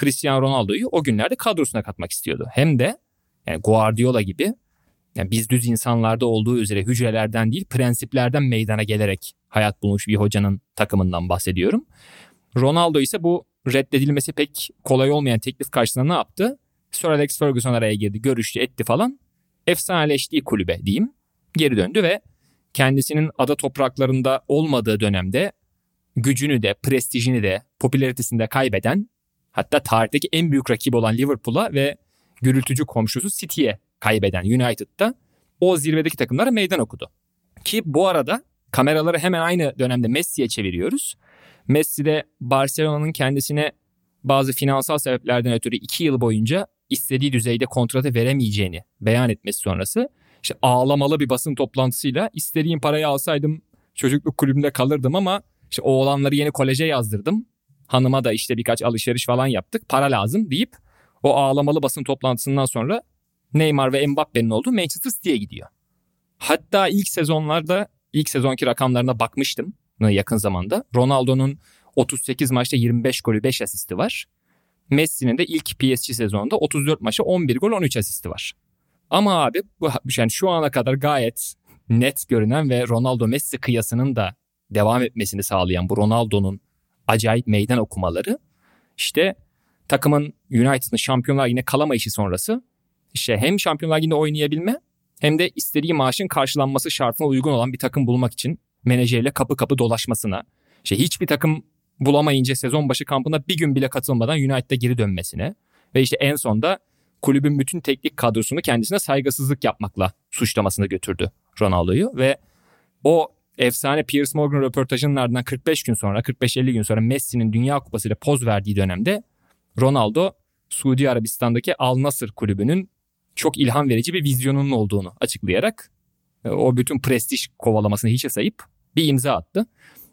Cristiano Ronaldo'yu o günlerde kadrosuna katmak istiyordu. Hem de yani Guardiola gibi yani biz düz insanlarda olduğu üzere hücrelerden değil prensiplerden meydana gelerek hayat bulmuş bir hocanın takımından bahsediyorum. Ronaldo ise bu reddedilmesi pek kolay olmayan teklif karşısında ne yaptı? Sir Alex Ferguson araya girdi, görüştü, etti falan. Efsaneleştiği kulübe diyeyim. Geri döndü ve kendisinin ada topraklarında olmadığı dönemde gücünü de, prestijini de, popülaritesini de kaybeden hatta tarihteki en büyük rakibi olan Liverpool'a ve gürültücü komşusu City'ye kaybeden United'da o zirvedeki takımlara meydan okudu. Ki bu arada kameraları hemen aynı dönemde Messi'ye çeviriyoruz. Messi de Barcelona'nın kendisine bazı finansal sebeplerden ötürü 2 yıl boyunca istediği düzeyde kontratı veremeyeceğini beyan etmesi sonrası işte ağlamalı bir basın toplantısıyla istediğim parayı alsaydım çocukluk kulübünde kalırdım ama işte oğlanları yeni koleje yazdırdım. Hanıma da işte birkaç alışveriş falan yaptık. Para lazım deyip o ağlamalı basın toplantısından sonra Neymar ve Mbappe'nin olduğu Manchester City'ye gidiyor. Hatta ilk sezonlarda ilk sezonki rakamlarına bakmıştım yakın zamanda. Ronaldo'nun 38 maçta 25 golü 5 asisti var. Messi'nin de ilk PSG sezonunda 34 maçta 11 gol 13 asisti var. Ama abi bu yani şu ana kadar gayet net görünen ve Ronaldo Messi kıyasının da devam etmesini sağlayan bu Ronaldo'nun acayip meydan okumaları işte takımın United'ın Şampiyonlar Ligi'ne kalamayışı sonrası işte hem Şampiyonlar Ligi'nde oynayabilme hem de istediği maaşın karşılanması şartına uygun olan bir takım bulmak için menajeriyle kapı kapı dolaşmasına, işte hiçbir takım bulamayınca sezon başı kampına bir gün bile katılmadan United'a geri dönmesine ve işte en sonda kulübün bütün teknik kadrosunu kendisine saygısızlık yapmakla suçlamasına götürdü Ronaldo'yu ve o efsane Piers Morgan röportajının ardından 45 gün sonra 45-50 gün sonra Messi'nin Dünya Kupası ile poz verdiği dönemde Ronaldo Suudi Arabistan'daki Al Nassr kulübünün çok ilham verici bir vizyonunun olduğunu açıklayarak e, o bütün prestij kovalamasını hiçe sayıp bir imza attı.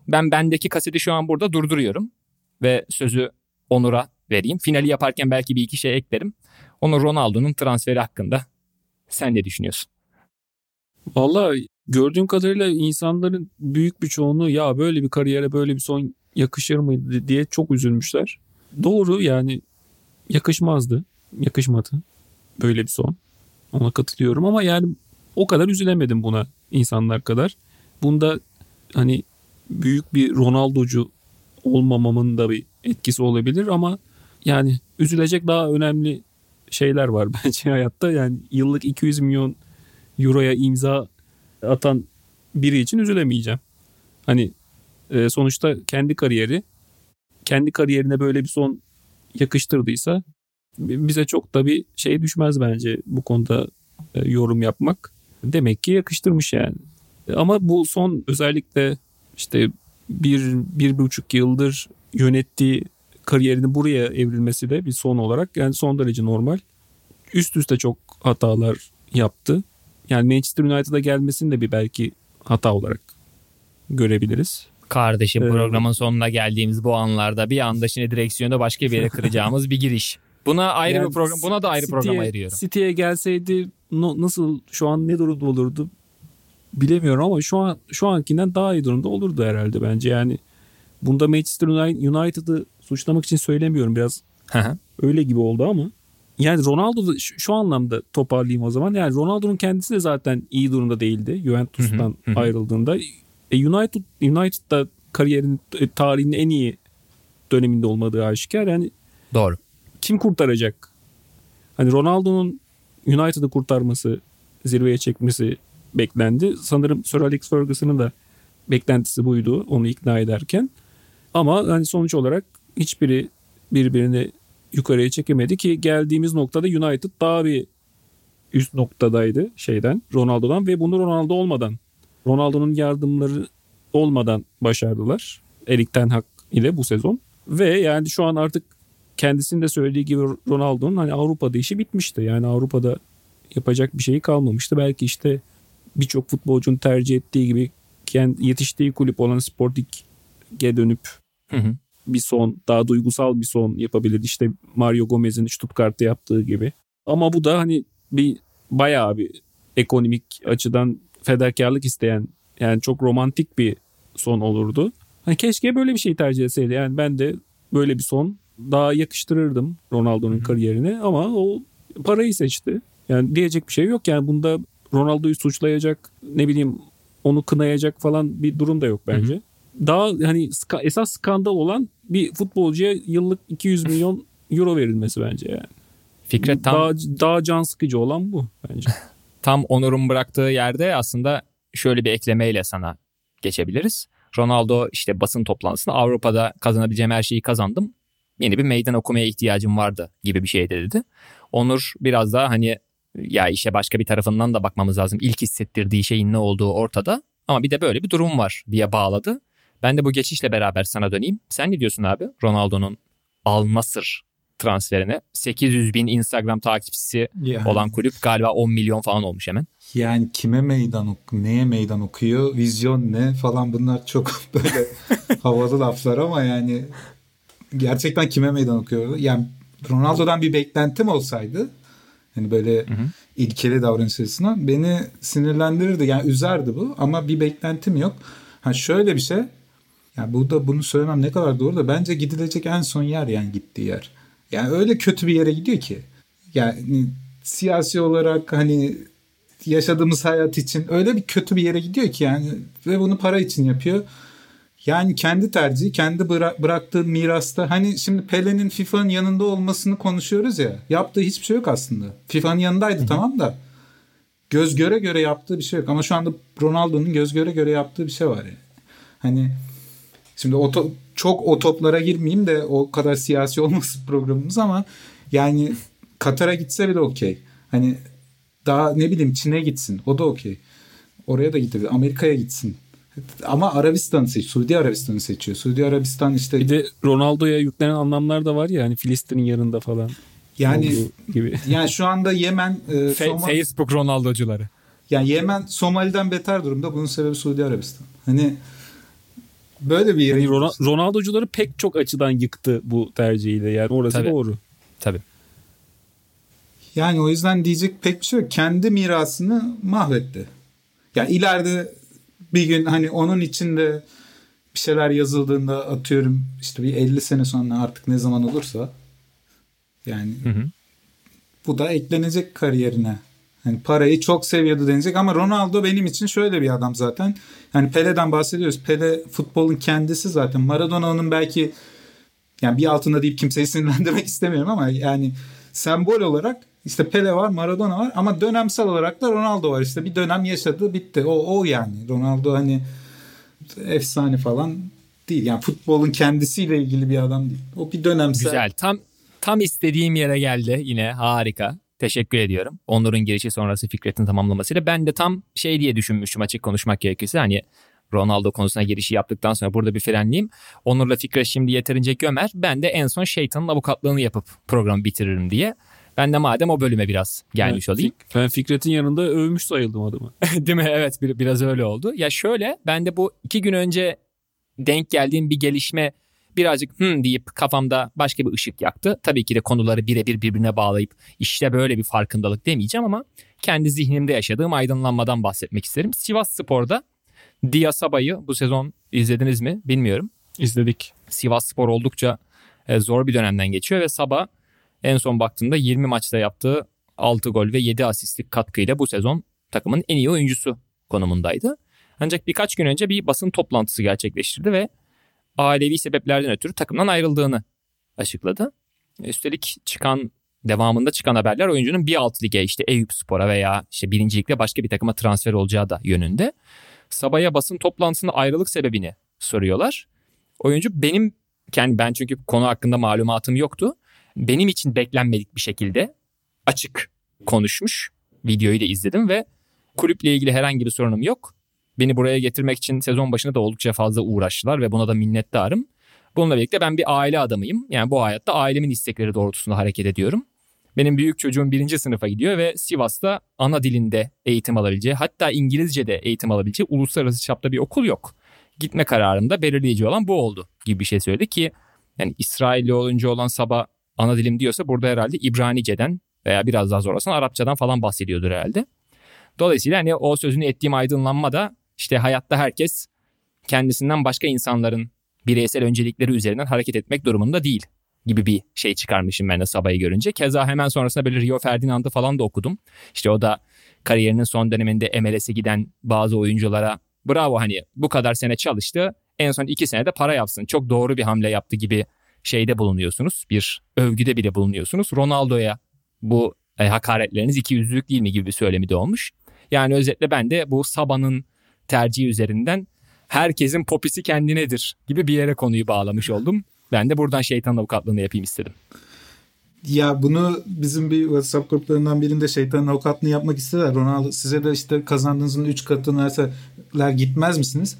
Ben bendeki kaseti şu an burada durduruyorum ve sözü Onur'a vereyim. Finali yaparken belki bir iki şey eklerim. Onur Ronaldo'nun transferi hakkında sen ne düşünüyorsun? Valla gördüğüm kadarıyla insanların büyük bir çoğunluğu ya böyle bir kariyere böyle bir son yakışır mıydı diye çok üzülmüşler. Doğru yani yakışmazdı. Yakışmadı böyle bir son. Ona katılıyorum ama yani o kadar üzülemedim buna insanlar kadar. Bunda hani büyük bir Ronaldo'cu olmamamın da bir etkisi olabilir ama yani üzülecek daha önemli şeyler var bence hayatta. Yani yıllık 200 milyon euroya imza atan biri için üzülemeyeceğim. Hani e, sonuçta kendi kariyeri kendi kariyerine böyle bir son yakıştırdıysa bize çok da bir şey düşmez bence bu konuda e, yorum yapmak. Demek ki yakıştırmış yani. Ama bu son özellikle işte bir, bir buçuk yıldır yönettiği kariyerini buraya evrilmesi de bir son olarak yani son derece normal. Üst üste çok hatalar yaptı. Yani Manchester United'a gelmesini de bir belki hata olarak görebiliriz. Kardeşim Evet. programın sonuna geldiğimiz bu anlarda bir anda şimdi direksiyonu başka bir yere kıracağımız bir giriş. Buna ayrı Yani bir program, buna da ayrı City'ye- program ayırıyorum. City'ye gelseydi no- nasıl şu an ne durumda olurdu bilemiyorum ama şu an şu ankinden daha iyi durumda olurdu herhalde bence. Yani bunda Manchester Uni- United'ı suçlamak için söylemiyorum biraz öyle gibi oldu ama yani Ronaldo da şu, şu anlamda toparlayayım o zaman. Yani Ronaldo'nun kendisi de zaten iyi durumda değildi Juventus'tan Hı hı, ayrıldığında. E, United United'da kariyerin e, tarihinin en iyi döneminde olmadığı aşikar. Yani Doğru. kim kurtaracak? Hani Ronaldo'nun United'ı kurtarması, zirveye çekmesi beklendi. Sanırım Sir Alex Ferguson'ın da beklentisi buydu onu ikna ederken. Ama hani sonuç olarak hiçbiri birbirini yukarıya çekemedi ki geldiğimiz noktada United daha bir üst noktadaydı şeyden Ronaldo'dan ve bunu Ronaldo olmadan Ronaldo'nun yardımları olmadan başardılar. Erik Ten Hag ile bu sezon. Ve yani şu an artık kendisinin de söylediği gibi Ronaldo'nun hani Avrupa'da işi bitmişti. Yani Avrupa'da yapacak bir şeyi kalmamıştı. Belki işte birçok futbolcunun tercih ettiği gibi kendi yetiştiği kulüp olan Sporting'e dönüp Hı hı. Bir son daha duygusal bir son yapabilirdi. İşte Mario Gomez'in Stuttgart'ta yaptığı gibi. Ama bu da hani bir bayağı bir ekonomik açıdan fedakarlık isteyen yani çok romantik bir son olurdu. Hani keşke böyle bir şey tercih etseydi. Yani ben de böyle bir son daha yakıştırırdım Ronaldo'nun kariyerine ama o parayı seçti. Yani diyecek bir şey yok. Yani bunda Ronaldo'yu suçlayacak ne bileyim onu kınayacak falan bir durum da yok bence. Daha hani esas skandal olan bir futbolcuya yıllık 200 milyon euro verilmesi bence yani. Fikret tam Daha, daha can sıkıcı olan bu bence. tam Onur'un bıraktığı yerde aslında şöyle bir eklemeyle sana geçebiliriz. Ronaldo işte basın toplantısında Avrupa'da kazanabileceğim her şeyi kazandım. Yeni bir meydan okumaya ihtiyacım vardı gibi bir şey de dedi. Onur biraz daha hani ya işe başka bir tarafından da bakmamız lazım. İlk hissettirdiği şeyin ne olduğu ortada. Ama bir de böyle bir durum var diye bağladı. Ben de bu geçişle beraber sana döneyim. Sen ne diyorsun abi Ronaldo'nun Al Nassr transferine? 800 bin Instagram takipçisi Yani, olan kulüp galiba 10 milyon falan olmuş hemen. yani kime meydan ok neye meydan okuyor, vizyon ne falan bunlar çok böyle havalı laflar ama yani gerçekten kime meydan okuyor? Yani Ronaldo'dan bir beklentim olsaydı hani böyle ilkeli davranış açısından beni sinirlendirirdi. Yani üzerdi bu ama bir beklentim yok. Ha şöyle bir şey. Yani burada bunu söylemem ne kadar doğru da bence gidilecek en son yer yani gittiği yer. Yani öyle kötü bir yere gidiyor ki. Yani siyasi olarak hani yaşadığımız hayat için öyle bir kötü bir yere gidiyor ki yani ve bunu para için yapıyor. Yani kendi tercihi, kendi bıra- bıraktığı mirasta hani şimdi Pele'nin FIFA'nın yanında olmasını konuşuyoruz ya. Yaptığı hiçbir şey yok aslında. FIFA'nın yanındaydı tamam da göz göre göre yaptığı bir şey yok. Ama şu anda Ronaldo'nun göz göre göre yaptığı bir şey var yani. Hani şimdi o to- çok o toplara girmeyeyim de o kadar siyasi olmasın programımız ama yani Katar'a gitse bile okey. Hani daha ne bileyim Çin'e gitsin. O da okey. Oraya da gidebilir. Amerika'ya gitsin. Ama Arabistan'ı seç. Suudi Arabistan'ı seçiyor. Suudi Arabistan işte Bir de Ronaldo'ya yüklenen anlamlar da var ya hani Filistin'in yanında falan. yani gibi. yani şu anda Yemen e, Soma- Facebook Ronaldo'cuları. yani Yemen Somali'den beter durumda. Bunun sebebi Suudi Arabistan. Hani böyle bir Yani Ron- Ronaldo'cuları pek çok açıdan yıktı bu tercihiyle. Yani orası Tabii. doğru. Tabii. Yani o yüzden diyecek pek bir şey yok. Kendi mirasını mahvetti. Yani ileride bir gün hani onun içinde bir şeyler yazıldığında atıyorum işte bir 50 sene sonra artık ne zaman olursa yani Hı hı. bu da eklenecek kariyerine. Hani parayı çok seviyordu denecek ama Ronaldo benim için şöyle bir adam zaten. Hani Pele'den bahsediyoruz. Pele futbolun kendisi zaten. Maradona'nın belki yani bir altında deyip kimseyi sinirlendirmek istemiyorum ama yani sembol olarak işte Pele var, Maradona var ama dönemsel olarak da Ronaldo var. İşte bir dönem yaşadı, bitti. O o yani. Ronaldo hani efsane falan değil. Yani futbolun kendisiyle ilgili bir adam değil. O bir dönemsel. Güzel. Tam tam istediğim yere geldi yine. Harika. Teşekkür ediyorum. Onur'un girişi sonrası Fikret'in tamamlamasıyla. Ben de tam şey diye düşünmüştüm açık konuşmak gerekirse. Hani Ronaldo konusuna girişi yaptıktan sonra burada bir frenleyeyim. Onur'la Fikret şimdi yeterince gömer. Ben de en son şeytanın avukatlığını yapıp programı bitiririm diye. Ben de madem o bölüme biraz gelmiş ben, olayım. Ben Fikret'in yanında övmüş sayıldım adımı. Değil mi? Evet bir, biraz öyle oldu. Ya şöyle ben de bu iki gün önce denk geldiğim bir gelişme birazcık hmm deyip kafamda başka bir ışık yaktı. Tabii ki de konuları birebir birbirine bağlayıp işte böyle bir farkındalık demeyeceğim ama kendi zihnimde yaşadığım aydınlanmadan bahsetmek isterim. Sivas Spor'da Dia Sabah'ı bu sezon izlediniz mi bilmiyorum. İzledik. Sivas Spor oldukça e, zor bir dönemden geçiyor ve Sabah en son baktığımda 20 maçta yaptığı 6 gol ve 7 asistlik katkıyla bu sezon takımın en iyi oyuncusu konumundaydı. Ancak birkaç gün önce bir basın toplantısı gerçekleştirdi ve ailevi sebeplerden ötürü takımdan ayrıldığını açıkladı. Üstelik çıkan devamında çıkan haberler oyuncunun bir alt lige işte Eyüp Spor'a veya işte birinci ligde başka bir takıma transfer olacağı da yönünde. Sabah'a basın toplantısında ayrılık sebebini soruyorlar. Oyuncu benim kendi ben çünkü konu hakkında malumatım yoktu. Benim için beklenmedik bir şekilde açık konuşmuş. Videoyu da izledim ve kulüple ilgili herhangi bir sorunum yok. Beni buraya getirmek için sezon başında da oldukça fazla uğraştılar ve buna da minnettarım. Bununla birlikte ben bir aile adamıyım. Yani bu hayatta ailemin istekleri doğrultusunda hareket ediyorum. Benim büyük çocuğum birinci sınıfa gidiyor ve Sivas'ta ana dilinde eğitim alabileceği hatta İngilizce'de eğitim alabileceği uluslararası çapta bir okul yok. Gitme kararında belirleyici olan bu oldu gibi bir şey söyledi ki yani İsrailli oyuncu olan Sabah ana dilim diyorsa burada herhalde İbranice'den veya biraz daha zorlasan Arapçadan falan bahsediyordur herhalde. Dolayısıyla hani o sözünü ettiğim aydınlanma da işte hayatta herkes kendisinden başka insanların bireysel öncelikleri üzerinden hareket etmek durumunda değil gibi bir şey çıkarmışım ben de Sabah'ı görünce. Keza hemen sonrasında böyle Rio Ferdinand'ı falan da okudum. İşte o da kariyerinin son döneminde MLS'e giden bazı oyunculara bravo hani bu kadar sene çalıştı en son iki senede para yapsın. Çok doğru bir hamle yaptı gibi şeyde bulunuyorsunuz. Bir övgüde bile bulunuyorsunuz. Ronaldo'ya bu e, hakaretleriniz iki yüzlülük değil mi gibi bir söylemi de olmuş. Yani özetle ben de bu Sabah'ın tercihi üzerinden herkesin popisi kendinedir gibi bir yere konuyu bağlamış oldum. Ben de buradan şeytan avukatlığını yapayım istedim. Ya bunu bizim bir WhatsApp gruplarından birinde şeytanın avukatlığını yapmak istediler. Ronaldo size de işte kazandığınızın 3 katını verseler gitmez misiniz?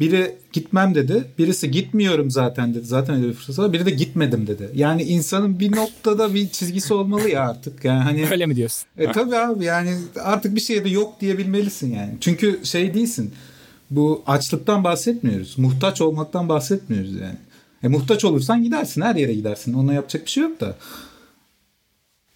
Biri gitmem dedi. Birisi gitmiyorum zaten dedi. Zaten öyle bir fırsat var. Biri de gitmedim dedi. Yani insanın bir noktada bir çizgisi olmalı ya artık. Yani hani Öyle mi diyorsun? E tabii abi yani artık bir şeye de yok diyebilmelisin yani. Çünkü şey değilsin. Bu açlıktan bahsetmiyoruz. Muhtaç olmaktan bahsetmiyoruz yani. E, muhtaç olursan gidersin her yere gidersin. Ona yapacak bir şey yok da.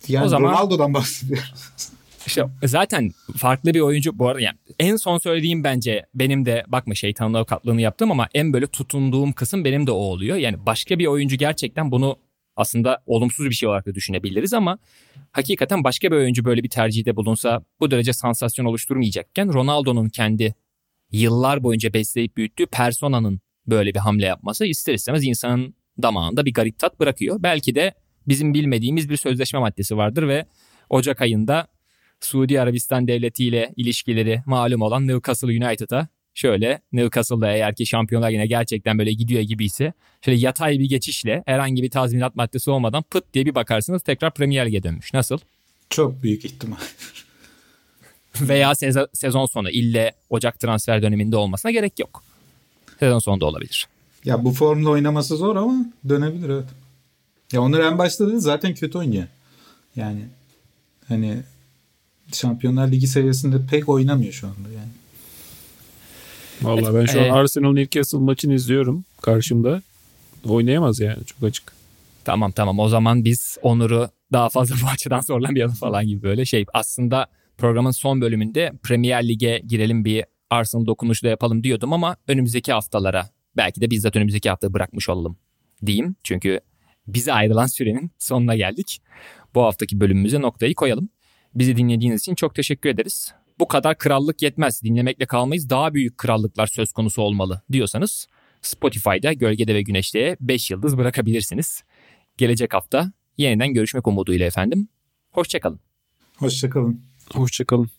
Yani o zaman, Ronaldo'dan bahsediyoruz. İşte zaten farklı bir oyuncu bu arada yani en son söylediğim bence benim de bakma şeytanın avukatlığını yaptım ama en böyle tutunduğum kısım benim de o oluyor. Yani başka bir oyuncu gerçekten bunu aslında olumsuz bir şey olarak da düşünebiliriz ama hakikaten başka bir oyuncu böyle bir tercihte bulunsa bu derece sansasyon oluşturmayacakken Ronaldo'nun kendi yıllar boyunca besleyip büyüttüğü personanın böyle bir hamle yapması ister istemez insanın damağında bir garip tat bırakıyor. Belki de bizim bilmediğimiz bir sözleşme maddesi vardır ve Ocak ayında Suudi Arabistan Devleti ile ilişkileri malum olan Newcastle United'a şöyle Newcastle'da eğer ki Şampiyonlar yine gerçekten böyle gidiyor gibiyse şöyle yatay bir geçişle herhangi bir tazminat maddesi olmadan pıt diye bir bakarsınız tekrar Premier Lig'e dönmüş. Nasıl? Çok büyük ihtimal. Veya sezon sonu ille Ocak transfer döneminde olmasına gerek yok. Sezon sonunda olabilir. Ya bu formda oynaması zor ama dönebilir evet. Ya Onur en başta dedi zaten kötü oynuyor. Yani hani Şampiyonlar Ligi seviyesinde pek oynamıyor şu anda yani. Vallahi ben şu an Arsenal Newcastle maçını izliyorum karşımda. Oynayamaz yani çok açık. Tamam tamam o zaman biz Onur'u daha fazla bu açıdan zorlamayalım falan gibi böyle şey. Aslında programın son bölümünde Premier Lig'e girelim bir Arsenal dokunuşu da yapalım diyordum ama önümüzdeki haftalara belki de bizzat önümüzdeki hafta bırakmış olalım diyeyim. Çünkü bize ayrılan sürenin sonuna geldik. Bu haftaki bölümümüze noktayı koyalım. Bizi dinlediğiniz için çok teşekkür ederiz. Bu kadar krallık yetmez. Dinlemekle kalmayız. Daha büyük krallıklar söz konusu olmalı diyorsanız Spotify'da Gölgede ve Güneşte'ye 5 yıldız bırakabilirsiniz. Gelecek hafta yeniden görüşmek umuduyla efendim. Hoşçakalın. Hoşçakalın. Hoşçakalın.